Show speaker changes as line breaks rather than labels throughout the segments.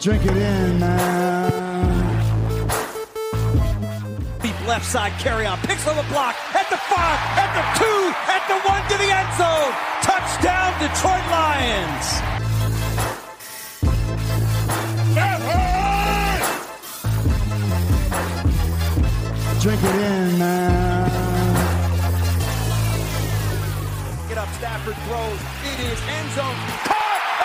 Drink it in, man.
Deep left side carry on. Picks on the block. At the five. At the two. At the one to the end zone. Touchdown, Detroit Lions.
Drink it in, man.
Get up, Stafford throws. It is end zone. Caught!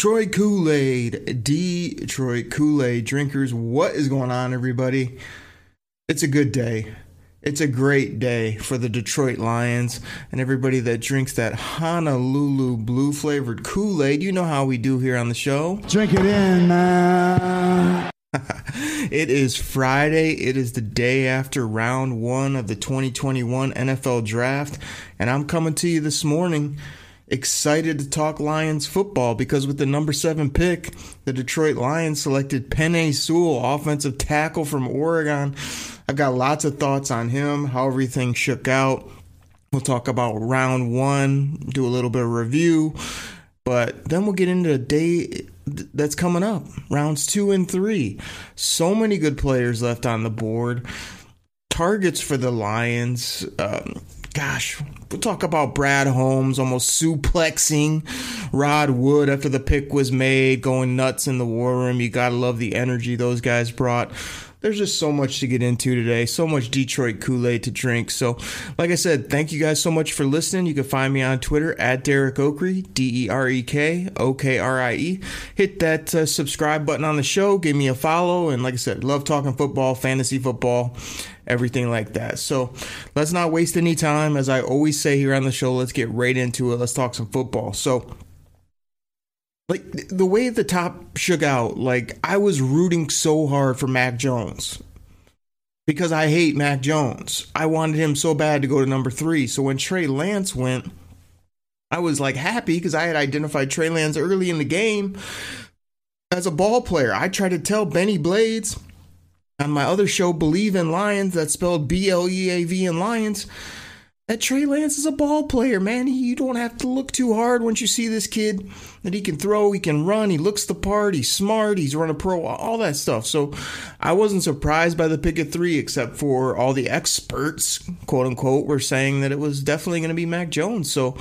Detroit Kool Aid. Detroit Kool Aid drinkers. What is going on, everybody? It's a good day. It's a great day for the Detroit Lions and everybody that drinks that Honolulu blue flavored Kool Aid. You know how we do here on the show.
Drink it in, man.
It is Friday. It is the day after round one of the 2021 NFL Draft. And I'm coming to you this morning excited to talk Lions football because with the number seven pick, the Detroit Lions selected Penei Sewell, offensive tackle from Oregon. I've got lots of thoughts on him, how everything shook out. We'll talk about round one, do a little bit of review, but then we'll get into a day that's coming up, rounds two and three. So many good players left on the board. Targets for the Lions. Um, gosh, talk about Brad Holmes almost suplexing Rod Wood after the pick was made, going nuts in the war room. You gotta love the energy those guys brought. There's just so much to get into today, so much Detroit Kool Aid to drink. So, like I said, thank you guys so much for listening. You can find me on Twitter at Derek Okrie, D E R E K O K R I E. Hit that uh, subscribe button on the show, give me a follow, and like I said, love talking football, fantasy football, everything like that. So, let's not waste any time. As I always say here on the show, let's get right into it. Let's talk some football. So, like the way the top shook out, like I was rooting so hard for Mac Jones because I hate Mac Jones. I wanted him so bad to go to number three. So when Trey Lance went, I was like happy because I had identified Trey Lance early in the game as a ball player. I tried to tell Benny Blades on my other show, Bleav in Lions, that's spelled B L E A V in Lions that Trey Lance is a ball player, man. You don't have to look too hard once you see this kid that he can throw, he can run, he looks the part, he's smart, he's run a pro, all that stuff. So I wasn't surprised by the pick at three, except for all the experts, quote unquote, were saying that it was definitely going to be Mac Jones. So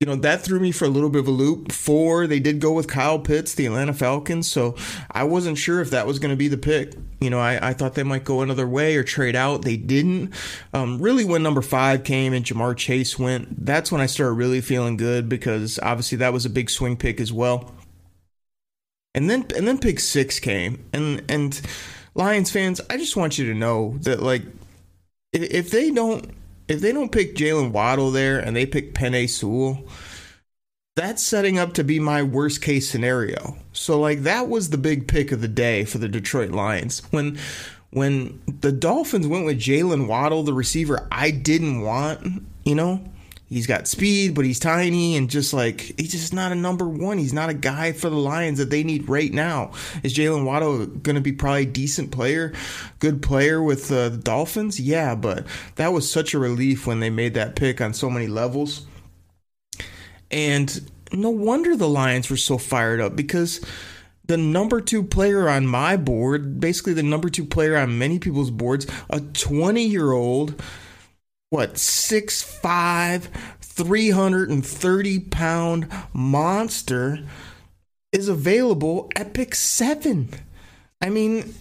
you know that threw me for a little bit of a loop. Four, they did go with Kyle Pitts, the Atlanta Falcons, so I wasn't sure if that was going to be the pick. You know, I, I thought they might go another way or trade out. They didn't. Um, really, when number five came and Ja'Marr Chase went, that's when I started really feeling good because obviously that was a big swing pick as well. And then and then pick six came, and and Lions fans, I just want you to know that like if, if they don't if they don't pick Jaylen Waddle there and they pick Penny Sewell, that's setting up to be my worst case scenario. So like that was the big pick of the day for the Detroit Lions. When when the Dolphins went with Jaylen Waddle, the receiver I didn't want, you know, he's got speed, but he's tiny and just like he's just not a number one. He's not a guy for the Lions that they need right now. Is Jaylen Waddle going to be probably a decent player, good player with uh, the Dolphins? Yeah, but that was such a relief when they made that pick on so many levels. And no wonder the Lions were so fired up because the number two player on my board, basically the number two player on many people's boards, a 20 year old what 6'5 330 pound monster is available at pick seven. I mean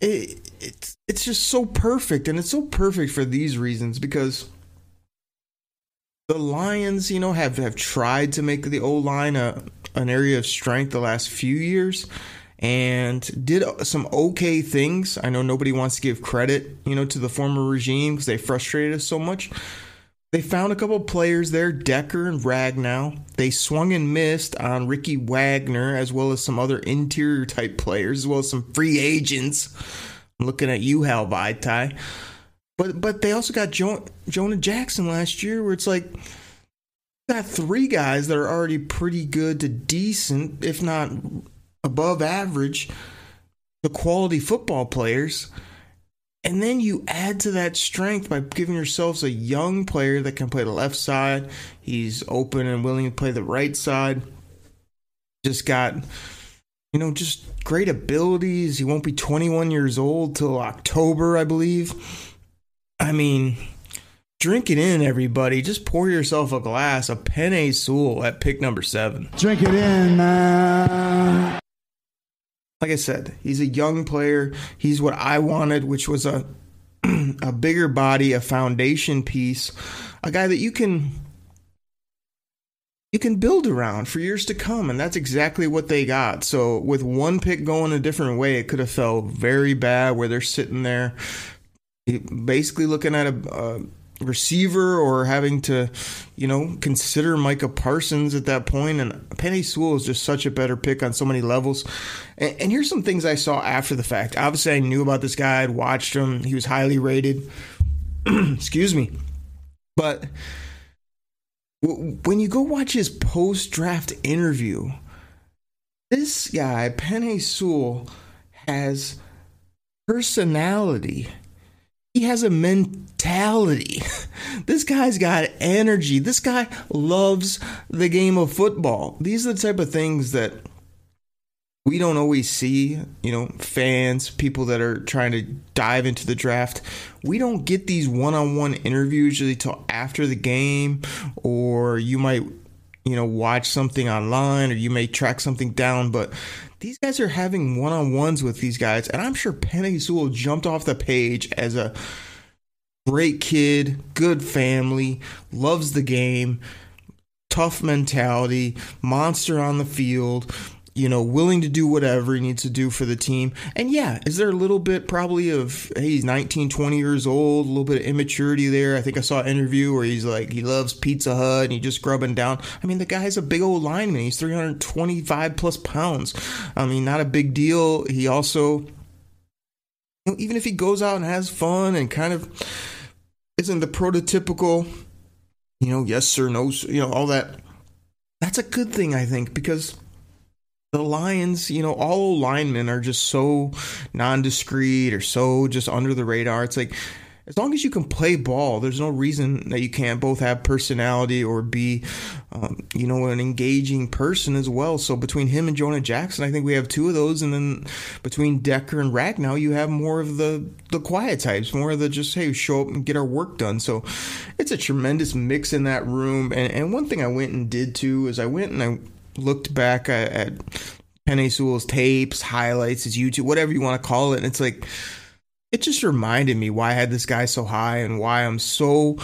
it, it's it's just so perfect and it's so perfect for these reasons because the lions you know have have tried to make the o line a an area of strength the last few years and did some okay things. I know nobody wants to give credit, you know, to the former regime because they frustrated us so much. They found a couple players there, Decker and Ragnow. They swung and missed on Ricky Wagner as well as some other interior type players, as well as some free agents I'm looking at you, Hal Vaitai. But but they also got jo- Jonah Jackson last year, where it's like got three guys that are already pretty good to decent, if not above average, the quality football players. And then you add to that strength by giving yourselves a young player that can play the left side. He's open and willing to play the right side. Just got, you know, just great abilities. He won't be 21 years old till October, I believe. I mean, drink it in, everybody. Just pour yourself a glass of Penei Sewell at pick number seven.
Drink it in, man.
Like I said, he's a young player. He's what I wanted, which was a a bigger body, a foundation piece, a guy that you can you can build around for years to come, and that's exactly what they got. So with one pick going a different way, it could have felt very bad where they're sitting there basically looking at a, a receiver or having to, you know, consider Micah Parsons at that point. And Penei Sewell is just such a better pick on so many levels. And, and, here's some things I saw after the fact. Obviously, I knew about this guy. I'd watched him. He was highly rated. Excuse me. But when you go watch his post draft interview, this guy, Penei Sewell, has personality he has a mentality. This guy's got energy. This guy loves the game of football. These are the type of things that we don't always see, you know, fans, people that are trying to dive into the draft. We don't get these one on one interviews usually till after the game, or you might, you know, watch something online or you may track something down. But these guys are having one on ones with these guys, and I'm sure Penei Sewell jumped off the page as a great kid, good family, loves the game, tough mentality, monster on the field, you know, willing to do whatever he needs to do for the team. And yeah, is there a little bit probably of, hey, he's 19, 20 years old, a little bit of immaturity there. I think I saw an interview where he's like, he loves Pizza Hut and he's just grubbing down. I mean, the guy's a big old lineman. He's 325 plus pounds. I mean, not a big deal. He also, you know, even if he goes out and has fun and kind of isn't the prototypical, you know, yes sir, no, sir, you know, all that. That's a good thing, I think, because the Lions, you know, all linemen are just so nondiscreet or so just under the radar. It's like as long as you can play ball, there's no reason that you can't both have personality or be, um, you know, an engaging person as well. So between him and Jonah Jackson, I think we have two of those, and then between Decker and Ragnow, you have more of the the quiet types, more of the just hey, show up and get our work done. So it's a tremendous mix in that room. And and one thing I went and did too is I went and I looked back at, at Penei Sewell's tapes, highlights, his YouTube, whatever you want to call it, and it's like it just reminded me why I had this guy so high and why I'm so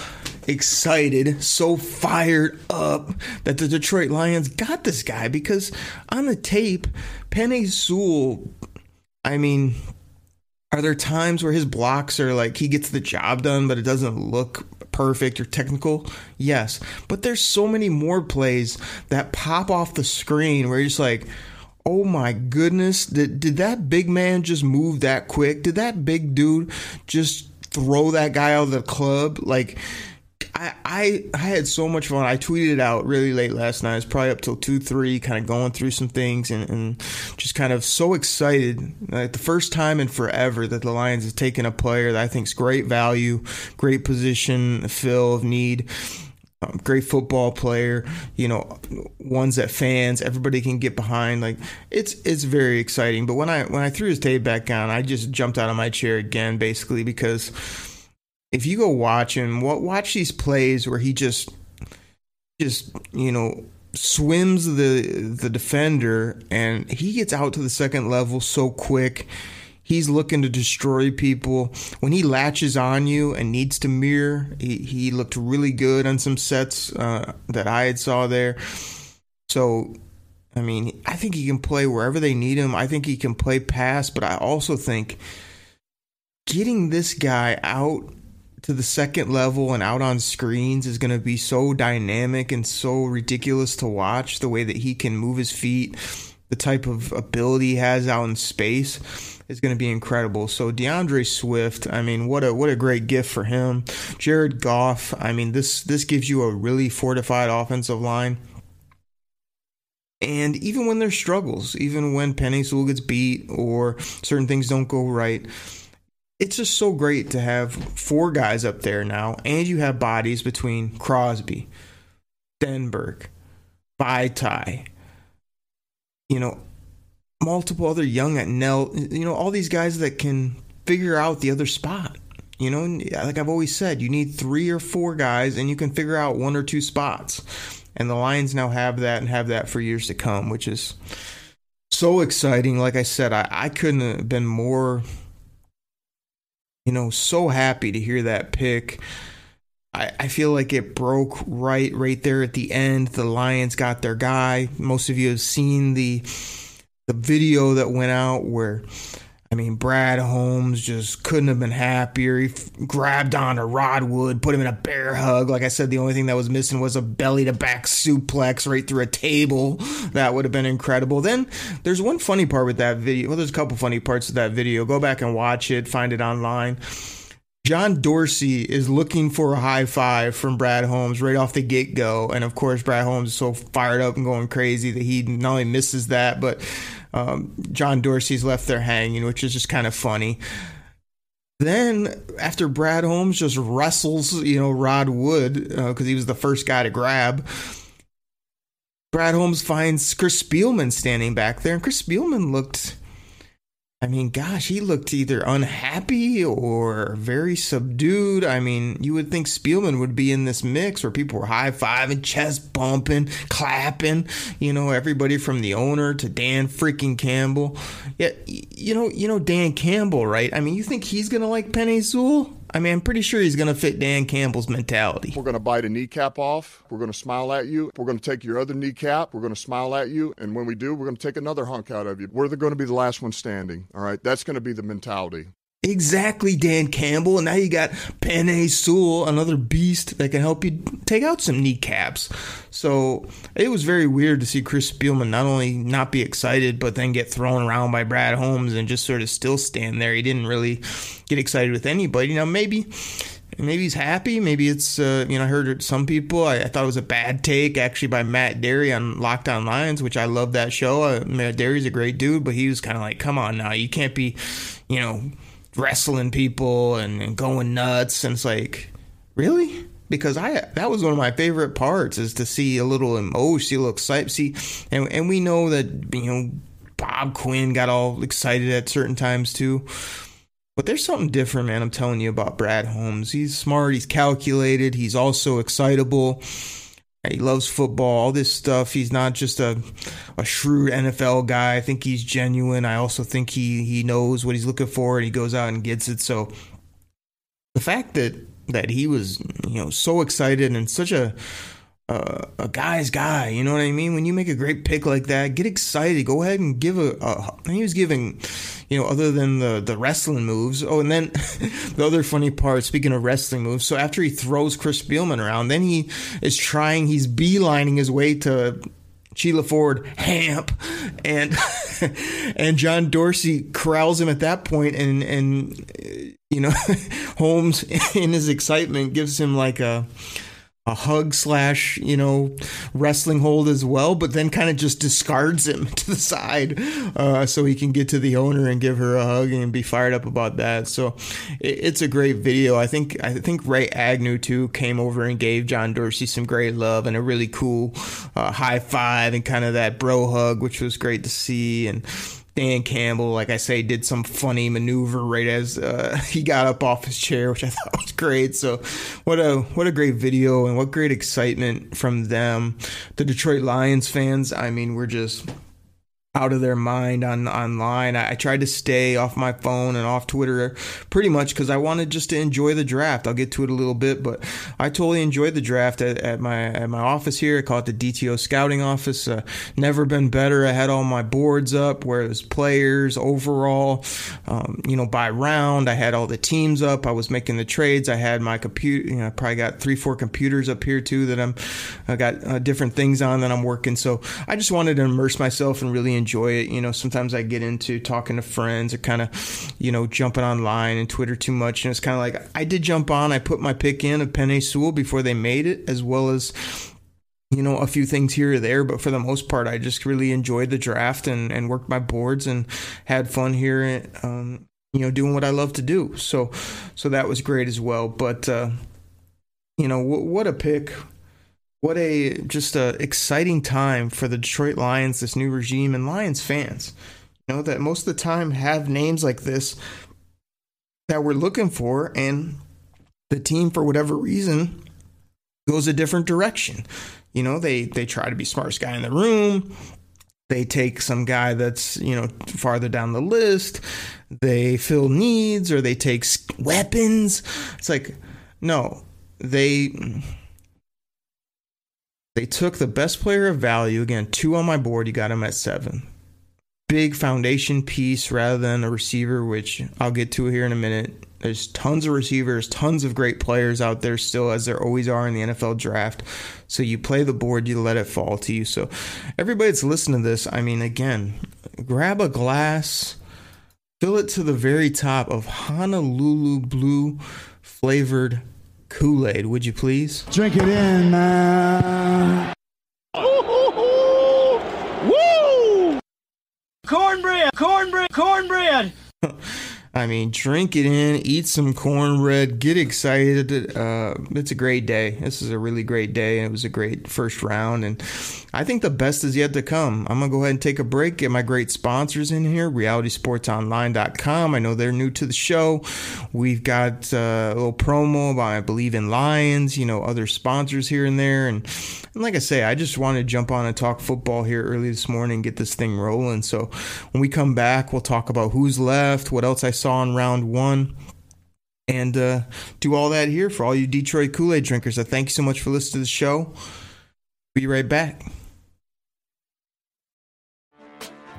excited, so fired up that the Detroit Lions got this guy because on the tape, Penei Sewell, I mean, are there times where his blocks are like he gets the job done, but it doesn't look perfect or technical? Yes. But there's so many more plays that pop off the screen where you're just like, oh my goodness, did, did that big man just move that quick? Did that big dude just throw that guy out of the club? Like, I, I, I had so much fun. I tweeted it out really late last night. It's probably up till two, three, kind of going through some things and, and just kind of so excited. Like the first time in forever that the Lions have taken a player that I think is great value, great position, fill of need um, great football player, you know, ones that fans everybody can get behind. Like it's it's very exciting. But when I when I threw his tape back on, I just jumped out of my chair again, basically because if you go watch him, watch these plays where he just just you know swims the the defender and he gets out to the second level so quick He's looking to destroy people. When he latches on you and needs to mirror, he, he looked really good on some sets uh, that I had saw there. So, I mean, I think he can play wherever they need him. I think he can play pass, but I also think getting this guy out to the second level and out on screens is going to be so dynamic and so ridiculous to watch the way that he can move his feet the type of ability he has out in space is going to be incredible. So DeAndre Swift, I mean, what a what a great gift for him. Jared Goff, I mean, this this gives you a really fortified offensive line. And even when there's struggles, even when Penei Sewell gets beat or certain things don't go right, it's just so great to have four guys up there now, and you have bodies between Crosby, Stenberg, Vaitai, you know, multiple other young at Nell, you know, all these guys that can figure out the other spot. You know, like I've always said, you need three or four guys, and you can figure out one or two spots. And the Lions now have that and have that for years to come, which is so exciting. Like I said, I, I couldn't have been more, you know, so happy to hear that pick. I, I feel like it broke right right there at the end. The Lions got their guy. Most of you have seen the the video that went out where I mean, Brad Holmes just couldn't have been happier. He f- grabbed onto Rod Wood, put him in a bear hug. Like I said, the only thing that was missing was a belly to back suplex right through a table. That would have been incredible. Then there's one funny part with that video. Well, there's a couple funny parts of that video. Go back and watch it, find it online. John Dorsey is looking for a high five from Brad Holmes right off the get go. And of course, Brad Holmes is so fired up and going crazy that he not only misses that, but um, John Dorsey's left there hanging, which is just kind of funny. Then, after Brad Holmes just wrestles, you know, Rod Wood, because uh, he was the first guy to grab, Brad Holmes finds Chris Spielman standing back there, and Chris Spielman looked I mean, gosh, he looked either unhappy or very subdued. I mean, you would think Spielman would be in this mix where people were high fiving, chest bumping, clapping. You know, everybody from the owner to Dan freaking Campbell. Yeah, you know, you know Dan Campbell, right? I mean, you think he's gonna like Penei Sewell? I mean, I'm pretty sure he's going to fit Dan Campbell's mentality.
We're going to bite a kneecap off. We're going to smile at you. We're going to take your other kneecap. We're going to smile at you. And when we do, we're going to take another hunk out of you. We're going to be the last one standing. All right. That's going to be the mentality.
Exactly, Dan Campbell. And now you got Penei Sewell, another beast that can help you take out some kneecaps. So it was very weird to see Chris Spielman not only not be excited, but then get thrown around by Brad Holmes and just sort of still stand there. He didn't really get excited with anybody. Now, maybe maybe he's happy. Maybe it's uh, you know I heard some people. I, I, thought it was a bad take actually by Matt Dery on Locked On Lions, which I love that show. Uh, Matt Dery's a great dude, but he was kind of like, come on now, you can't be, you know wrestling people and, and going nuts and it's like really because I that was one of my favorite parts is to see a little emotion, oh, see a little excitement, see, and and we know that you know Bob Quinn got all excited at certain times too. But there's something different, man. I'm telling you about Brad Holmes. He's smart. He's calculated. He's also excitable. He loves football, all this stuff. He's not just a, a shrewd NFL guy. I think he's genuine. I also think he, he knows what he's looking for and he goes out and gets it. So the fact that, that he was, you know, so excited and such a, a guy's guy. You know what I mean? When you make a great pick like that, get excited. Go ahead and give a. a he was giving, you know, other than the the wrestling moves. Oh, and then the other funny part. Speaking of wrestling moves, so after he throws Chris Spielman around, then he is trying. He's beelining his way to Sheila Ford Hamp, and and John Dorsey corrals him at that point, and and you know Holmes in his excitement gives him like a a hug slash you know wrestling hold as well but then kind of just discards him to the side uh, so he can get to the owner and give her a hug and be fired up about that. So it, it's a great video. I think i think ray agnew too came over and gave john dorsey some great love and a really cool uh, high five and kind of that bro hug which was great to see. And Dan Campbell, like I say, did some funny maneuver right as uh, he got up off his chair, which I thought was great. So, what a what a great video and what great excitement from them. The Detroit Lions fans, I mean, we're just out of their mind on online. I, I, tried to stay off my phone and off Twitter pretty much because I wanted just to enjoy the draft. I'll get to it a little bit, but I totally enjoyed the draft at, at my at my office here. I call it the DTO scouting office. Uh, never been better. I had all my boards up where there's players overall, um, you know, by round. I had all the teams up. I was making the trades. I had my computer. You know, I probably got three, four computers up here too that I'm. I got uh, different things on that I'm working. So I just wanted to immerse myself and really enjoy it. You know, sometimes I get into talking to friends or kind of, you know, jumping online and Twitter too much, and it's kind of like I did jump on. I put my pick in of Penei Sewell before they made it, as well as you know, a few things here or there, but for the most part, I just really enjoyed the draft and, and worked my boards and had fun here, um, you know, doing what I love to do. So, so that was great as well. But, uh, you know, w- what a pick. What a just a exciting time for the Detroit Lions, this new regime, and Lions fans. You know, that most of the time have names like this that we're looking for, and the team, for whatever reason, goes a different direction. You know, they they try to be smartest guy in the room. They take some guy that's you know farther down the list. They fill needs or they take weapons. It's like no, they they took the best player of value again. Two on my board. You got him at seven. Big foundation piece rather than a receiver, which I'll get to here in a minute. There's tons of receivers, tons of great players out there still, as there always are in the NFL draft. So you play the board, you let it fall to you. So everybody that's listening to this, I mean, again, grab a glass, fill it to the very top of Honolulu Blue flavored Kool Aid, would you please?
Drink it in, man.
Woo! Cornbread, cornbread, cornbread.
I mean, drink it in, eat some cornbread, get excited. Uh, it's a great day. This is a really great day, it was a great first round. And I think the best is yet to come. I'm going to go ahead and take a break, get my great sponsors in here realitysportsonline.com. I know they're new to the show. We've got uh, a little promo about I Bleav in Lions, you know, other sponsors here and there. And, and like I say, I just wanted to jump on and talk football here early this morning, get this thing rolling. So when we come back, we'll talk about who's left, what else I saw in round one and uh, do all that here for all you Detroit Kool Aid drinkers. I thank you so much for listening to the show. Be right back.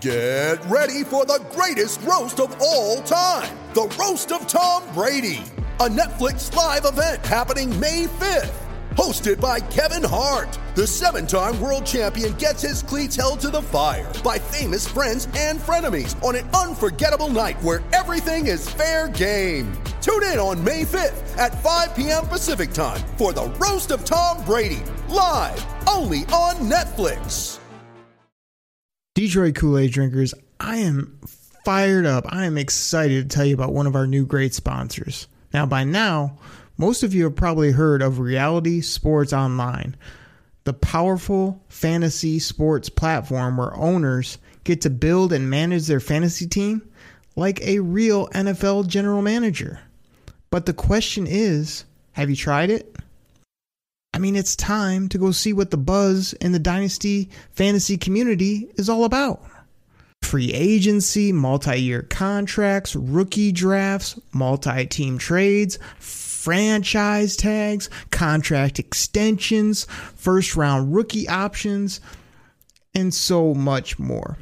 Get ready for the greatest roast of all time the Roast of Tom Brady, a Netflix live event happening May 5th. Hosted by Kevin Hart, the seven time world champion gets his cleats held to the fire by famous friends and frenemies on an unforgettable night where everything is fair game. Tune in on May 5th at 5 p.m. Pacific time for the Roast of Tom Brady, live only on Netflix.
Detroit Kool Aid drinkers, I am fired up. I am excited to tell you about one of our new great sponsors. Now, by now, most of you have probably heard of Reality Sports Online, the powerful fantasy sports platform where owners get to build and manage their fantasy team like a real NFL general manager. But the question is have you tried it? I mean, it's time to go see what the buzz in the Dynasty fantasy community is all about. Free agency, multi year contracts, rookie drafts, multi team trades, franchise tags, contract extensions, first round rookie options, and so much more.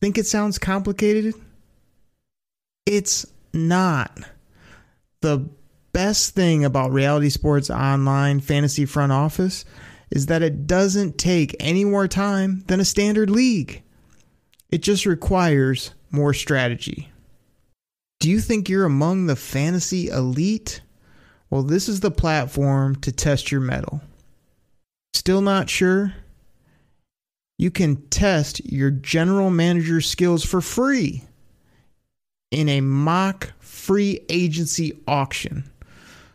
Think it sounds complicated? It's not. The best thing about Reality Sports Online Fantasy Front Office is that it doesn't take any more time than a standard league. It just requires more strategy. Do you think you're among the fantasy elite? Well, this is the platform to test your mettle. Still not sure? You can test your general manager skills for free in a mock free agency auction.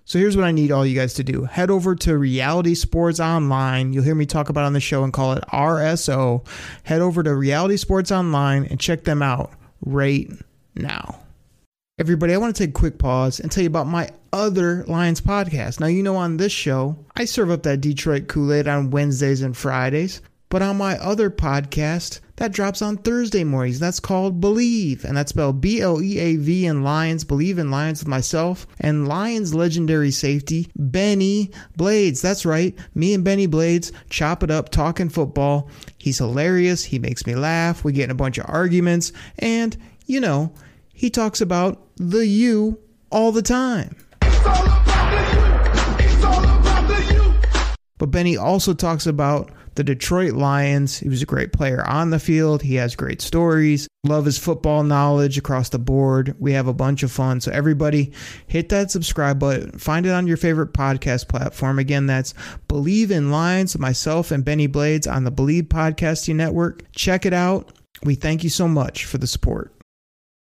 So here's what I need all you guys to do. Head over to Reality Sports Online. You'll hear me talk about on the show and call it RSO. Head over to Reality Sports Online and check them out right now. Everybody, I want to take a quick pause and tell you about my other Lions podcast. Now, you know, on this show, I serve up that Detroit Kool Aid on Wednesdays and Fridays. But on my other podcast, that drops on Thursday mornings. That's called Bleav, and that's spelled B L E A V in Lions. Bleav in Lions with myself and Lions legendary safety Benny Blades. That's right, me and Benny Blades chop it up talking football. He's hilarious. He makes me laugh. We get in a bunch of arguments, and you know he talks about the U all the time. But Benny also talks about the Detroit Lions. He was a great player on the field. He has great stories. Love his football knowledge across the board. We have a bunch of fun. So, everybody, hit that subscribe button. Find it on your favorite podcast platform. Again, that's Bleav in Lions, myself and Benny Blades on the Bleav Podcasting Network. Check it out. We thank you so much for the support.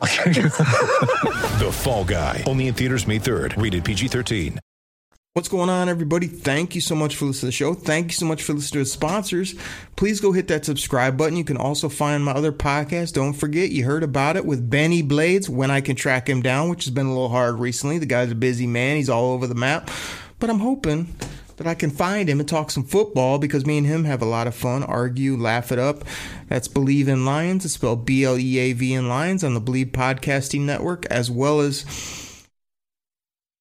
The Fall Guy. Only in theaters May 3rd. Rated PG-13.
What's going on, everybody? Thank you so much for listening to the show. Thank you so much for listening to the sponsors. Please go hit that subscribe button. You can also find my other podcast. Don't forget, you heard about it with Benny Blades when I can track him down, which has been a little hard recently. The guy's a busy man, he's all over the map. But I'm hoping that I can find him and talk some football because me and him have a lot of fun, argue, laugh it up. That's Bleav in Lions. It's spelled B L E A V in Lions on the Bleav Podcasting Network, as well as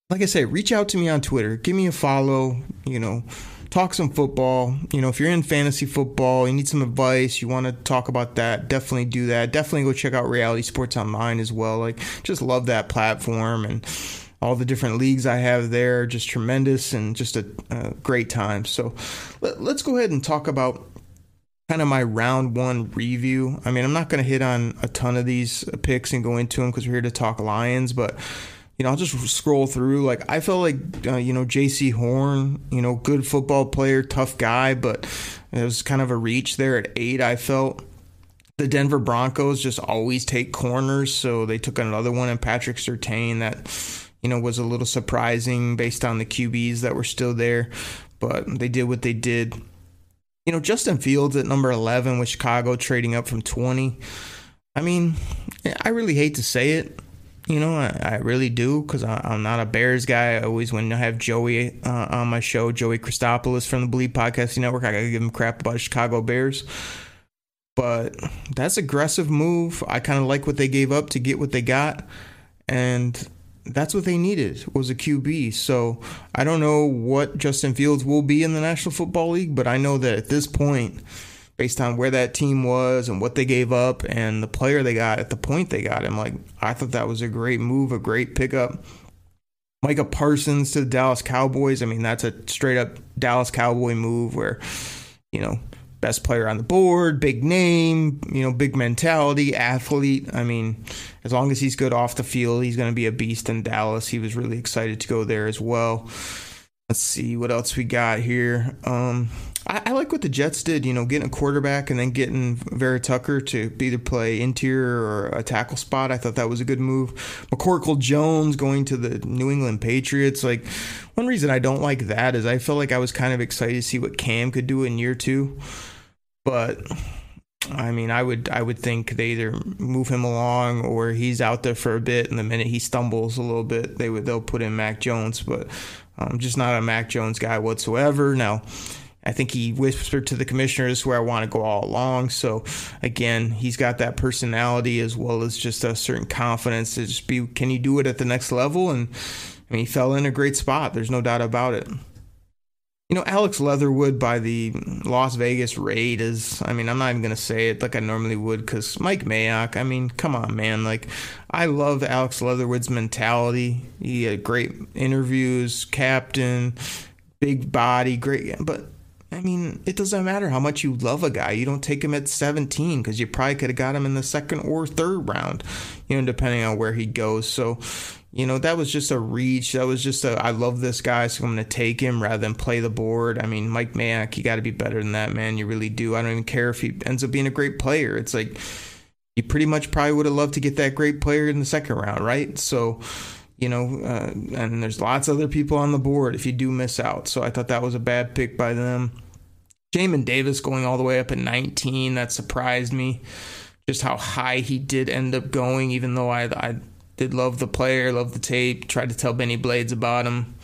like I say, reach out to me on Twitter. Give me a follow, you know, talk some football. You know, if you're in fantasy football, you need some advice, you want to talk about that, definitely do that. Definitely go check out Reality Sports Online as well. Like, just love that platform and all the different leagues I have there. Just tremendous and just a, a great time. So let, let's go ahead and talk about kind of my round one review. I mean, I'm not going to hit on a ton of these picks and go into them because we're here to talk Lions, but you know, I'll just scroll through. Like, I felt like, uh, you know, Jaycee Horn, you know, good football player, tough guy, but it was kind of a reach there at eight. I felt the Denver Broncos just always take corners, so they took another one, and Patrick Surtain that, you know, was a little surprising based on the QBs that were still there, but they did what they did. You know, Justin Fields at number 11 with Chicago trading up from 20. I mean, I really hate to say it you know, I, I really do because I'm not a Bears guy. I always, when I have Joey uh, on my show, Joey Christopoulos from the Bleav Podcasting Network, I gotta give him crap about Chicago Bears. But that's aggressive move. I kind of like what they gave up to get what they got, and that's what they needed was a QB. So I don't know what Justin Fields will be in the National Football League, but I know that at this point based on where that team was and what they gave up and the player they got at the point they got him. Like I thought that was a great move, a great pickup. Micah Parsons to the Dallas Cowboys. I mean, that's a straight up Dallas Cowboy move where, you know, best player on the board, big name, you know, big mentality, athlete. I mean, as long as he's good off the field, he's going to be a beast in Dallas. He was really excited to go there as well. Let's see what else we got here. Um, I, I, like what the Jets did, you know, getting a quarterback and then getting Vera Tucker to either play interior or a tackle spot. I thought that was a good move. McCorkle Jones going to the New England Patriots. Like, one reason I don't like that is I felt like I was kind of excited to see what Cam could do in year two. But I mean, I would I would think they either move him along or he's out there for a bit, and the minute he stumbles a little bit, they would they'll put in Mac Jones. But I'm just not a Mac Jones guy whatsoever. Now, I think he whispered to the commissioners where I want to go all along. So again, he's got that personality as well as just a certain confidence to just be. Can you do it at the next level? And I mean, he fell in a great spot. There's no doubt about it. You know, Alex Leatherwood by the Las Vegas Raiders. I mean, I'm not even going to say it like I normally would because Mike Mayock, I mean, come on, man. Like, I love Alex Leatherwood's mentality. He had great interviews, captain, big body, great. But I mean, it doesn't matter how much you love a guy. You don't take him at 17 because you probably could have got him in the second or third round, you know, depending on where he goes. So, you know, that was just a reach. That was just a, I love this guy, so I'm going to take him rather than play the board. I mean, Mike Mayock, you got to be better than that, man. You really do. I don't even care if he ends up being a great player. It's like, you pretty much probably would have loved to get that great player in the second round, right? So, you know, uh, and there's lots of other people on the board if you do miss out. So I thought that was a bad pick by them. Jamin Davis going all the way up at 19, that surprised me. Just how high he did end up going, even though I, I did love the player, love the tape, tried to tell Benny Blades about him.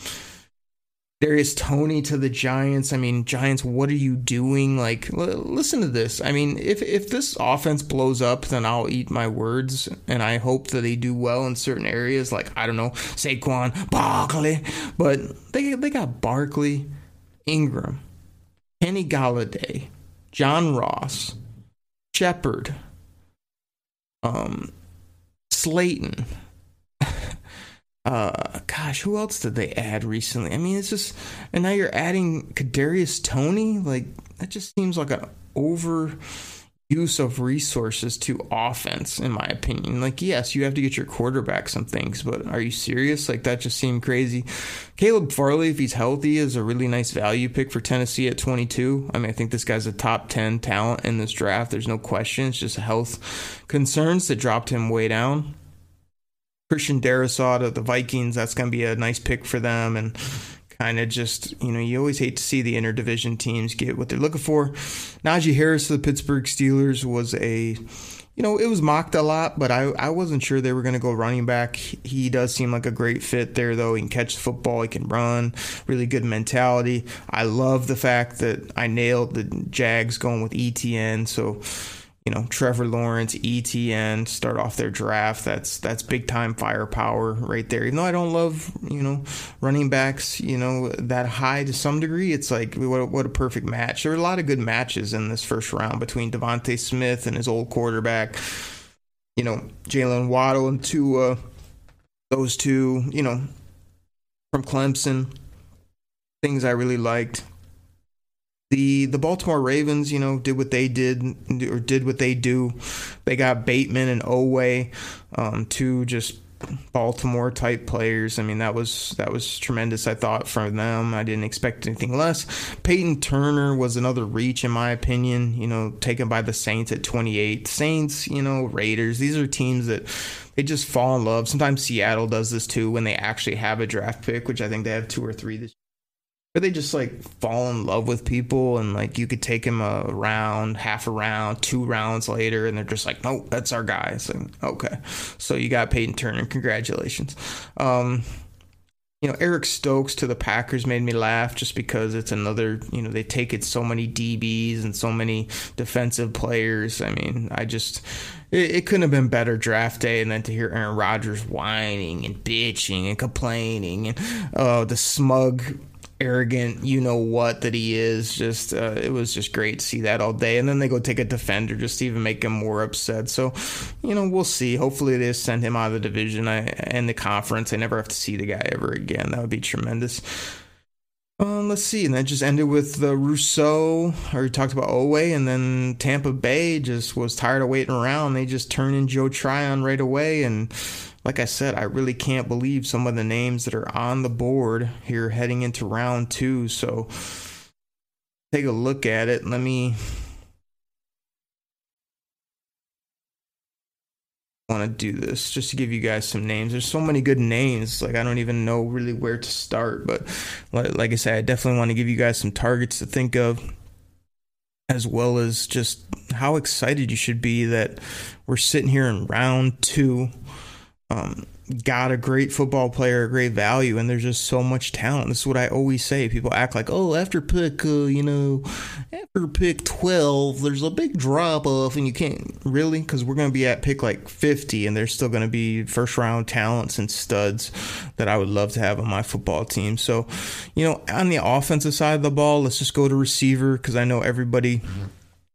Darius Toney to the Giants. I mean, Giants, what are you doing? Like, l- listen to this. I mean, if if this offense blows up, then I'll eat my words, and I hope that they do well in certain areas. Like, I don't know, Saquon, Barkley, but they they got Barkley, Ingram, Kenny Golladay, John Ross, Shepard, um, Slayton. Uh, gosh, who else did they add recently? I mean, it's just, and now you're adding Kadarius Toney. Like that just seems like an over use of resources to offense, in my opinion. Like, yes, you have to get your quarterback some things, but are you serious? Like that just seemed crazy. Caleb Farley, if he's healthy, is a really nice value pick for Tennessee at 22. I mean, I think this guy's a top 10 talent in this draft. There's no question. It's just health concerns that dropped him way down. Christian Darrisaw of the Vikings, that's going to be a nice pick for them. And kind of just, you know, you always hate to see the interdivision teams get what they're looking for. Najee Harris of the Pittsburgh Steelers was a, you know, it was mocked a lot, but I, I wasn't sure they were going to go running back. He does seem like a great fit there, though. He can catch the football, he can run, really good mentality. I love the fact that I nailed the Jags going with ETN. So, you know Trevor Lawrence, ETN start off their draft. That's that's big time firepower right there. Even though I don't love you know running backs, you know that high to some degree, it's like what what a perfect match. There were a lot of good matches in this first round between DeVonta Smith and his old quarterback. You know Jaylen Waddle and Tua, those two. You know from Clemson, things I really liked the the Baltimore Ravens, you know, did what they did or did what they do. They got Bateman and Oweh, um, two just Baltimore type players. I mean, that was that was tremendous. I thought from them. I didn't expect anything less. Peyton Turner was another reach in my opinion. You know, taken by the Saints at 28. Saints, you know, Raiders. These are teams that they just fall in love. Sometimes Seattle does this too when they actually have a draft pick, which I think they have two or three this or they just like fall in love with people and like you could take him a round, half a round, two rounds later, and they're just like, nope, that's our guy. It's like, okay. So you got Peyton Turner. Congratulations. Um, you know, Eric Stokes to the Packers made me laugh just because it's another, you know, they take it so many DBs and so many defensive players. I mean, I just, it, it couldn't have been better draft day. And then to hear Aaron Rodgers whining and bitching and complaining and uh, the smug arrogant, you know what that he is. Just uh, it was just great to see that all day. And then they go take a defender just to even make him more upset. So, you know, we'll see. Hopefully they send him out of the division and the conference. I never have to see the guy ever again. That would be tremendous. Uh, let's see, and that just ended with the Rousseau, or talked about Oweh, and then Tampa Bay just was tired of waiting around. They just turned in Joe Tryon right away, and like I said, I really can't believe some of the names that are on the board here heading into round two. So take a look at it. Let me. want to do this just to give you guys some names. There's so many good names. Like I don't even know really where to start, but like, I said, I definitely want to give you guys some targets to think of as well as just how excited you should be that we're sitting here in round 2 um, got a great football player, a great value, and there's just so much talent. This is what I always say. People act like, oh, after pick, uh, you know, after pick 12, there's a big drop off, and you can't really, because we're going to be at pick like 50, and there's still going to be first round talents and studs that I would love to have on my football team. So, you know, on the offensive side of the ball, let's just go to receiver, because I know everybody.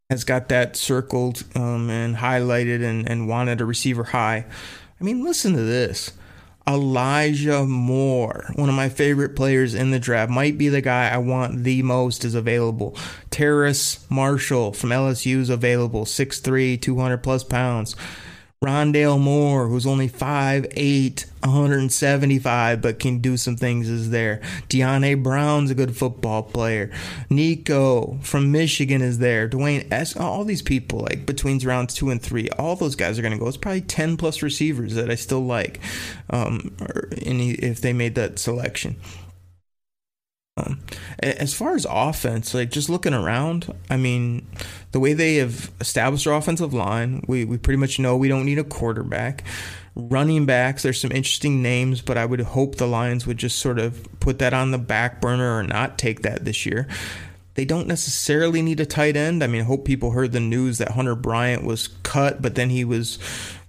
Has got that circled um, and highlighted and, and wanted a receiver high. I mean, listen to this. Elijah Moore, one of my favorite players in the draft, might be the guy I want the most is available. Terrace Marshall from LSU is available, 6'3, 200 plus pounds. Rondale Moore, who's only 5'8, 175, but can do some things, is there. Deonte Brown's a good football player. Nico from Michigan is there. Dwayne S. All these people, like between rounds two and three, all those guys are going to go. It's probably 10 plus receivers that I still like um, or any, if they made that selection. Um, as far as offense, like just looking around, I mean, the way they have established their offensive line, we, we pretty much know we don't need a quarterback. Running backs, there's some interesting names, but I would hope the Lions would just sort of put that on the back burner or not take that this year. They don't necessarily need a tight end. I mean, I hope people heard the news that Hunter Bryant was cut, but then he was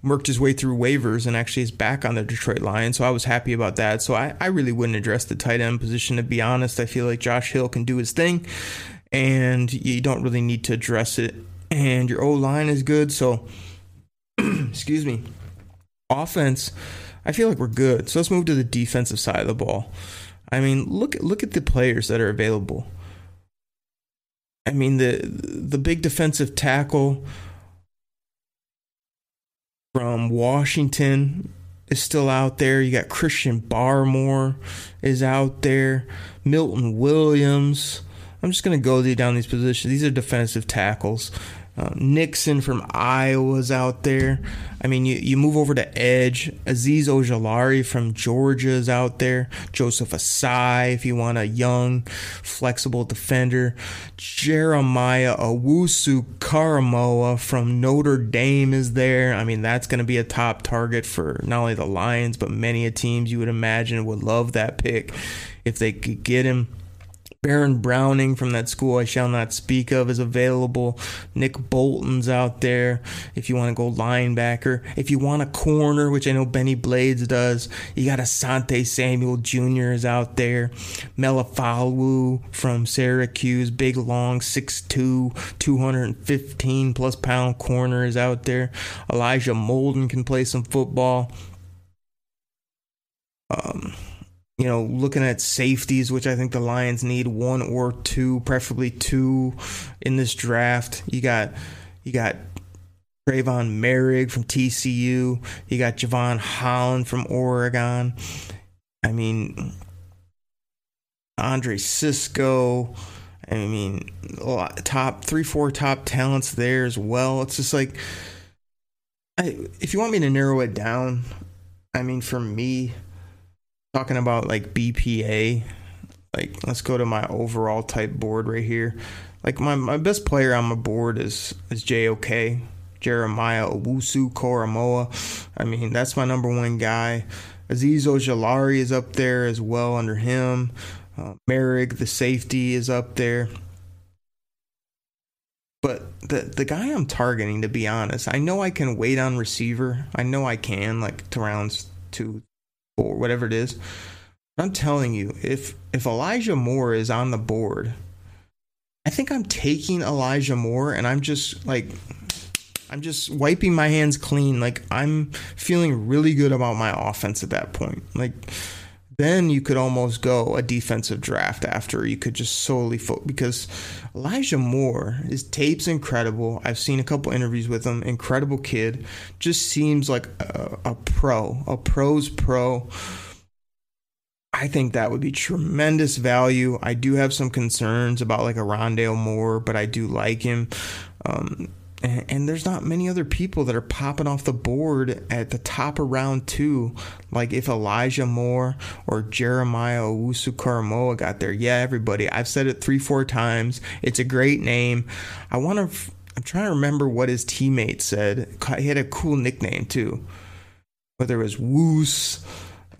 worked his way through waivers and actually is back on the Detroit Lions. So I was happy about that. So I, I really wouldn't address the tight end position, to be honest. I feel like Josh Hill can do his thing, and you don't really need to address it. And your O line is good. So, excuse me. Offense, I feel like we're good. So let's move to the defensive side of the ball. I mean, look look at the players that are available. I mean the the big defensive tackle from Washington is still out there. You got Christian Barmore is out there. Milton Williams. I'm just going to go down these positions. These are defensive tackles. Uh, Nixon from Iowa's out there. I mean, you, you move over to Edge. Azeez Ojulari from Georgia's out there. Joseph Ossai, if you want a young, flexible defender. Jeremiah Owusu Koramoah from Notre Dame is there. I mean, that's going to be a top target for not only the Lions, but many a teams you would imagine would love that pick if they could get him. Baron Browning from that school I shall not speak of is available. Nick Bolton's out there if you want to go linebacker. If you want a corner, which I know Benny Blades does, you got Asante Samuel Jr. is out there. Melifonwu from Syracuse, big long 6'2, 215 plus pound corner is out there. Elijah Molden can play some football. Um, you know, looking at safeties, which I think the Lions need one or two, preferably two in this draft. You got you got Trevon Moehrig from TCU. You got Jevon Holland from Oregon. I mean, Andre Cisco. I mean, top three, four top talents there as well. It's just like, I, if you want me to narrow it down, I mean, for me, talking about like BPA, like let's go to my overall type board right here. Like my, my best player on my board is is JOK, Jeremiah Owusu Koramoah. I mean, that's my number one guy. Azeez Ojulari is up there as well under him. Uh, Moehrig, the safety, is up there. But the the guy I'm targeting, to be honest, I know I can wait on receiver. I know I can, like to rounds two, or whatever it is. I'm telling you, if if Elijah Moore is on the board, I think I'm taking Elijah Moore and I'm just like I'm just wiping my hands clean. Like I'm feeling really good about my offense at that point. Like then you could almost go a defensive draft after you could just solely focus because Elijah Moore, his tape's incredible. I've seen a couple interviews with him. Incredible kid. Just seems like a, a pro, a pro's pro. I think that would be tremendous value. I do have some concerns about like a Rondale Moore, but I do like him. Um, and, there's not many other people that are popping off the board at the top of round two. Like if Elijah Moore or Jeremiah Owusu Koramoah got there. Yeah, everybody. I've said it three, four times. It's a great name. I want to. I'm trying to remember what his teammate said. He had a cool nickname too. Whether it was Woos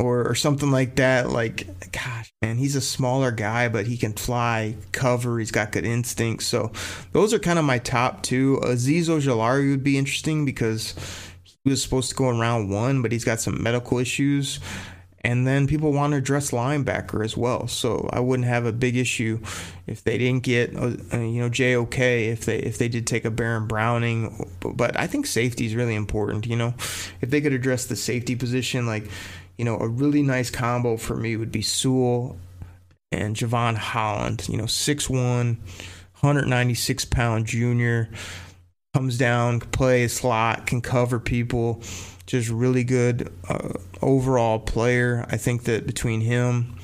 or, or something like that. Like, gosh, man, he's a smaller guy, but he can fly, cover. He's got good instincts. So those are kind of my top two. Azeez Ojulari would be interesting because he was supposed to go in round one, but he's got some medical issues. And then people want to address linebacker as well. So I wouldn't have a big issue if they didn't get, uh, you know, JOK if they if they did take a Baron Browning. But I think safety is really important. You know, if they could address the safety position, like you know, a really nice combo for me would be Sewell and Jevon Holland. You know, 6'1, 196 pound junior, comes down, play a slot, can cover people. Just really good uh, overall player. I think that between him,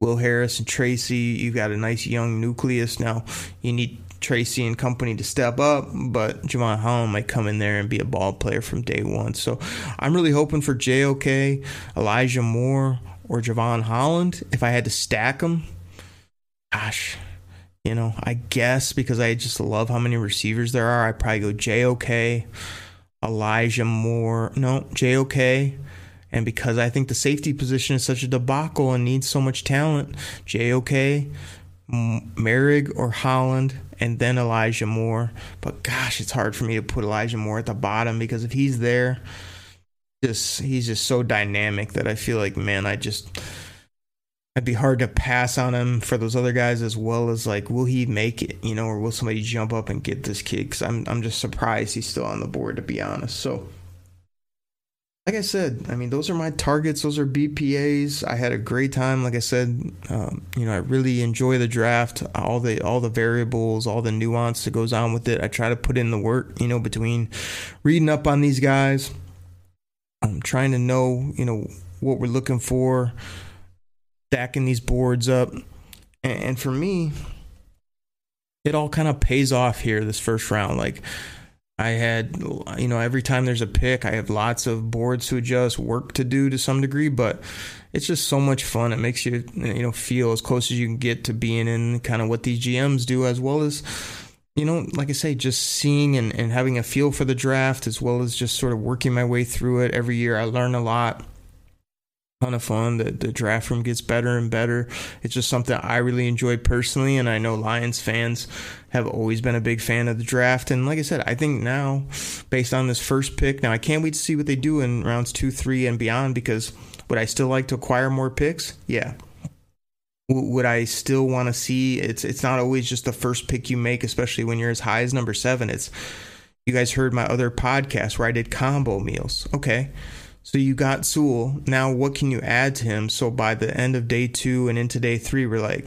Will Harris, and Tracy, you've got a nice young nucleus. Now, you need Tracy and company to step up, but Jevon Holland might come in there and be a ball player from day one. So I'm really hoping for JOK, Elijah Moore, or Jevon Holland. If I had to stack them, gosh, you know, I guess because I just love how many receivers there are, I'd probably go JOK, Elijah Moore, no, JOK. And because I think the safety position is such a debacle and needs so much talent, JOK, Moehrig or Holland, and then Elijah Moore. But gosh, it's hard for me to put Elijah Moore at the bottom because if he's there, just he's just so dynamic that I feel like man, I just It'd be hard to pass on him for those other guys as well as like, will he make it? You know, or will somebody jump up and get this kid? Because I'm I'm just surprised he's still on the board to be honest. So, like I said, I mean, those are my targets. Those are BPA's. I had a great time. Like I said, um, you know, I really enjoy the draft. All the all the variables, all the nuance that goes on with it. I try to put in the work. You know, between reading up on these guys, I'm trying to know, you know, what we're looking for stacking these boards up. And for me, it all kind of pays off here this first round. Like I had, you know, every time there's a pick, I have lots of boards to adjust, work to do to some degree, but it's just so much fun. It makes you, you know, feel as close as you can get to being in kind of what these GMs do, as well as, you know, like I say, just seeing and, and having a feel for the draft, as well as just sort of working my way through it every year. I learn a lot ton of fun. The the draft room gets better and better. It's just something I really enjoy personally, and I know Lions fans have always been a big fan of the draft. And like I said, I think now, based on this first pick, now I can't wait to see what they do in rounds two, three, and beyond. Because would I still like to acquire more picks? Yeah. Would I still want to see? It's it's not always just the first pick you make, especially when you're as high as number seven. It's you guys heard my other podcast where I did combo meals. Okay. So you got Sewell. Now, what can you add to him? So by the end of day two and into day three, we're like,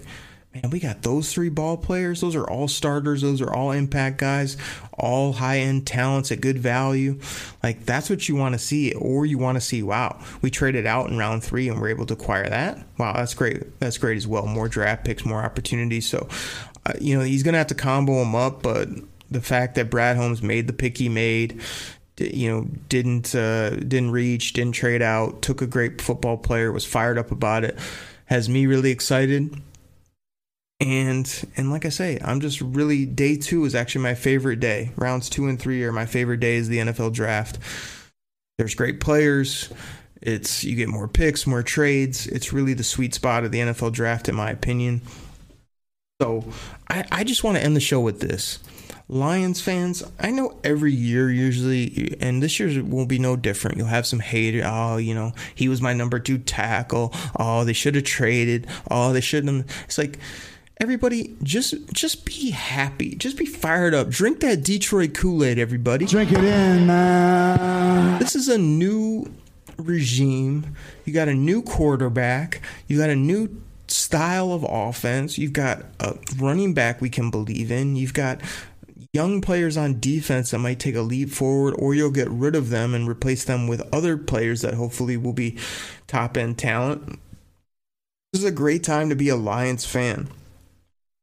man, we got those three ball players. Those are all starters. Those are all impact guys, all high end talents at good value. Like that's what you want to see, or you want to see, wow, we traded out in round three and we're able to acquire that. Wow, that's great. That's great as well. More draft picks, more opportunities. So, uh, you know, he's gonna have to combo them up, but the fact that Brad Holmes made the pick he made you know didn't uh, didn't reach, didn't trade out, took a great football player, was fired up about it, has me really excited. And and like I say, I'm just really day two is actually my favorite day. Rounds two and three are my favorite days. The NFL draft. There's great players. It's you get more picks, more trades. It's really the sweet spot of the NFL draft, in my opinion. So I, I just want to end the show with this. Lions fans, I know every year usually, and this year will be no different. You'll have some hater. Oh, you know, he was my number two tackle. Oh, they should have traded. Oh, they shouldn't. It's like everybody just just be happy. Just be fired up. Drink that Detroit Kool Aid, everybody.
Drink it in, man.
This is a new regime. You got a new quarterback. You got a new style of offense. You've got a running back we can believe in. You've got young players on defense that might take a leap forward, or you'll get rid of them and replace them with other players that hopefully will be top end talent. This is a great time to be a Lions fan.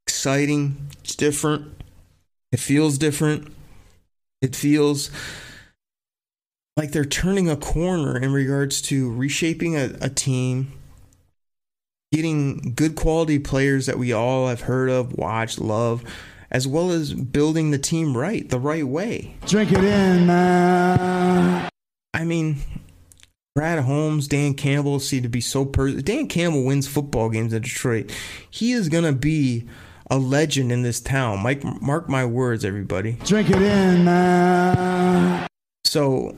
Exciting, it's different, it feels different, it feels like they're turning a corner in regards to reshaping a, a team getting good quality players that we all have heard of, watched, love, as well as building the team right, the right way.
Drink it in, man.
I mean, Brad Holmes, Dan Campbell seem to be so per. Dan Campbell wins football games in Detroit. He is gonna be a legend in this town. Mike, mark my words, everybody.
Drink it in, man.
So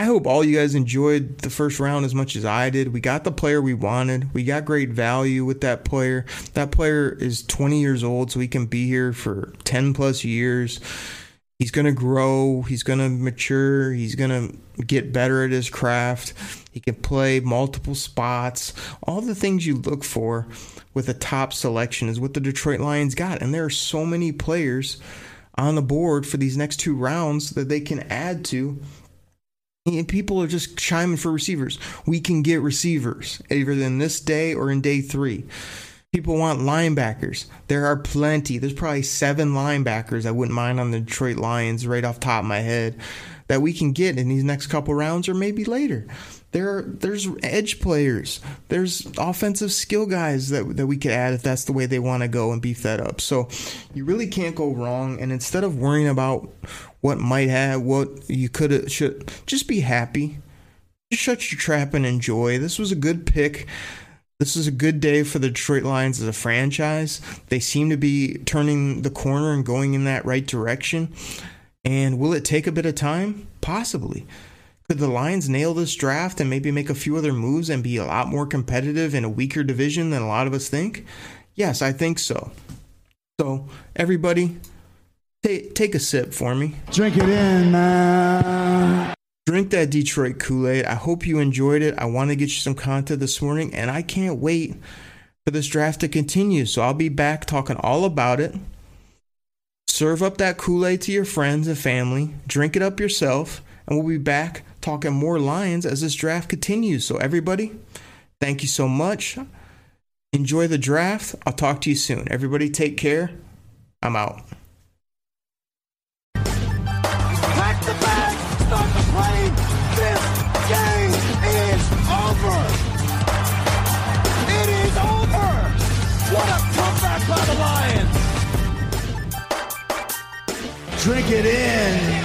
I hope all you guys enjoyed the first round as much as I did. We got the player we wanted. We got great value with that player. That player is 20 years old, so he can be here for 10 plus years. He's going to grow. He's going to mature. He's going to get better at his craft. He can play multiple spots. All the things you look for with a top selection is what the Detroit Lions got. And there are so many players on the board for these next two rounds that they can add to and people are just chiming for receivers. We can get receivers either in this day or in day three. People want linebackers. There are plenty. There's probably seven linebackers I wouldn't mind on the Detroit Lions right off top of my head that we can get in these next couple rounds or maybe later. There, there's edge players. There's offensive skill guys that that we could add if that's the way they want to go and beef that up. So, you really can't go wrong. And instead of worrying about what might have, what you could have, should just be happy. Just shut your trap and enjoy. This was a good pick. This is a good day for the Detroit Lions as a franchise. They seem to be turning the corner and going in that right direction. And will it take a bit of time? Possibly. Could the Lions nail this draft and maybe make a few other moves and be a lot more competitive in a weaker division than a lot of us think? Yes, I think so. So, everybody, take, take a sip for me.
Drink it in, man.
Drink that Detroit Kool Aid. I hope you enjoyed it. I want to get you some content this morning, and I can't wait for this draft to continue. So, I'll be back talking all about it. Serve up that Kool Aid to your friends and family, drink it up yourself, and we'll be back talking more Lions as this draft continues. So, everybody, thank you so much. Enjoy the draft. I'll talk to you soon. Everybody, take care. I'm out.
Pack the bag, start the plane. This game is over. It is over. What a comeback by the Lions.
Drink it in, man.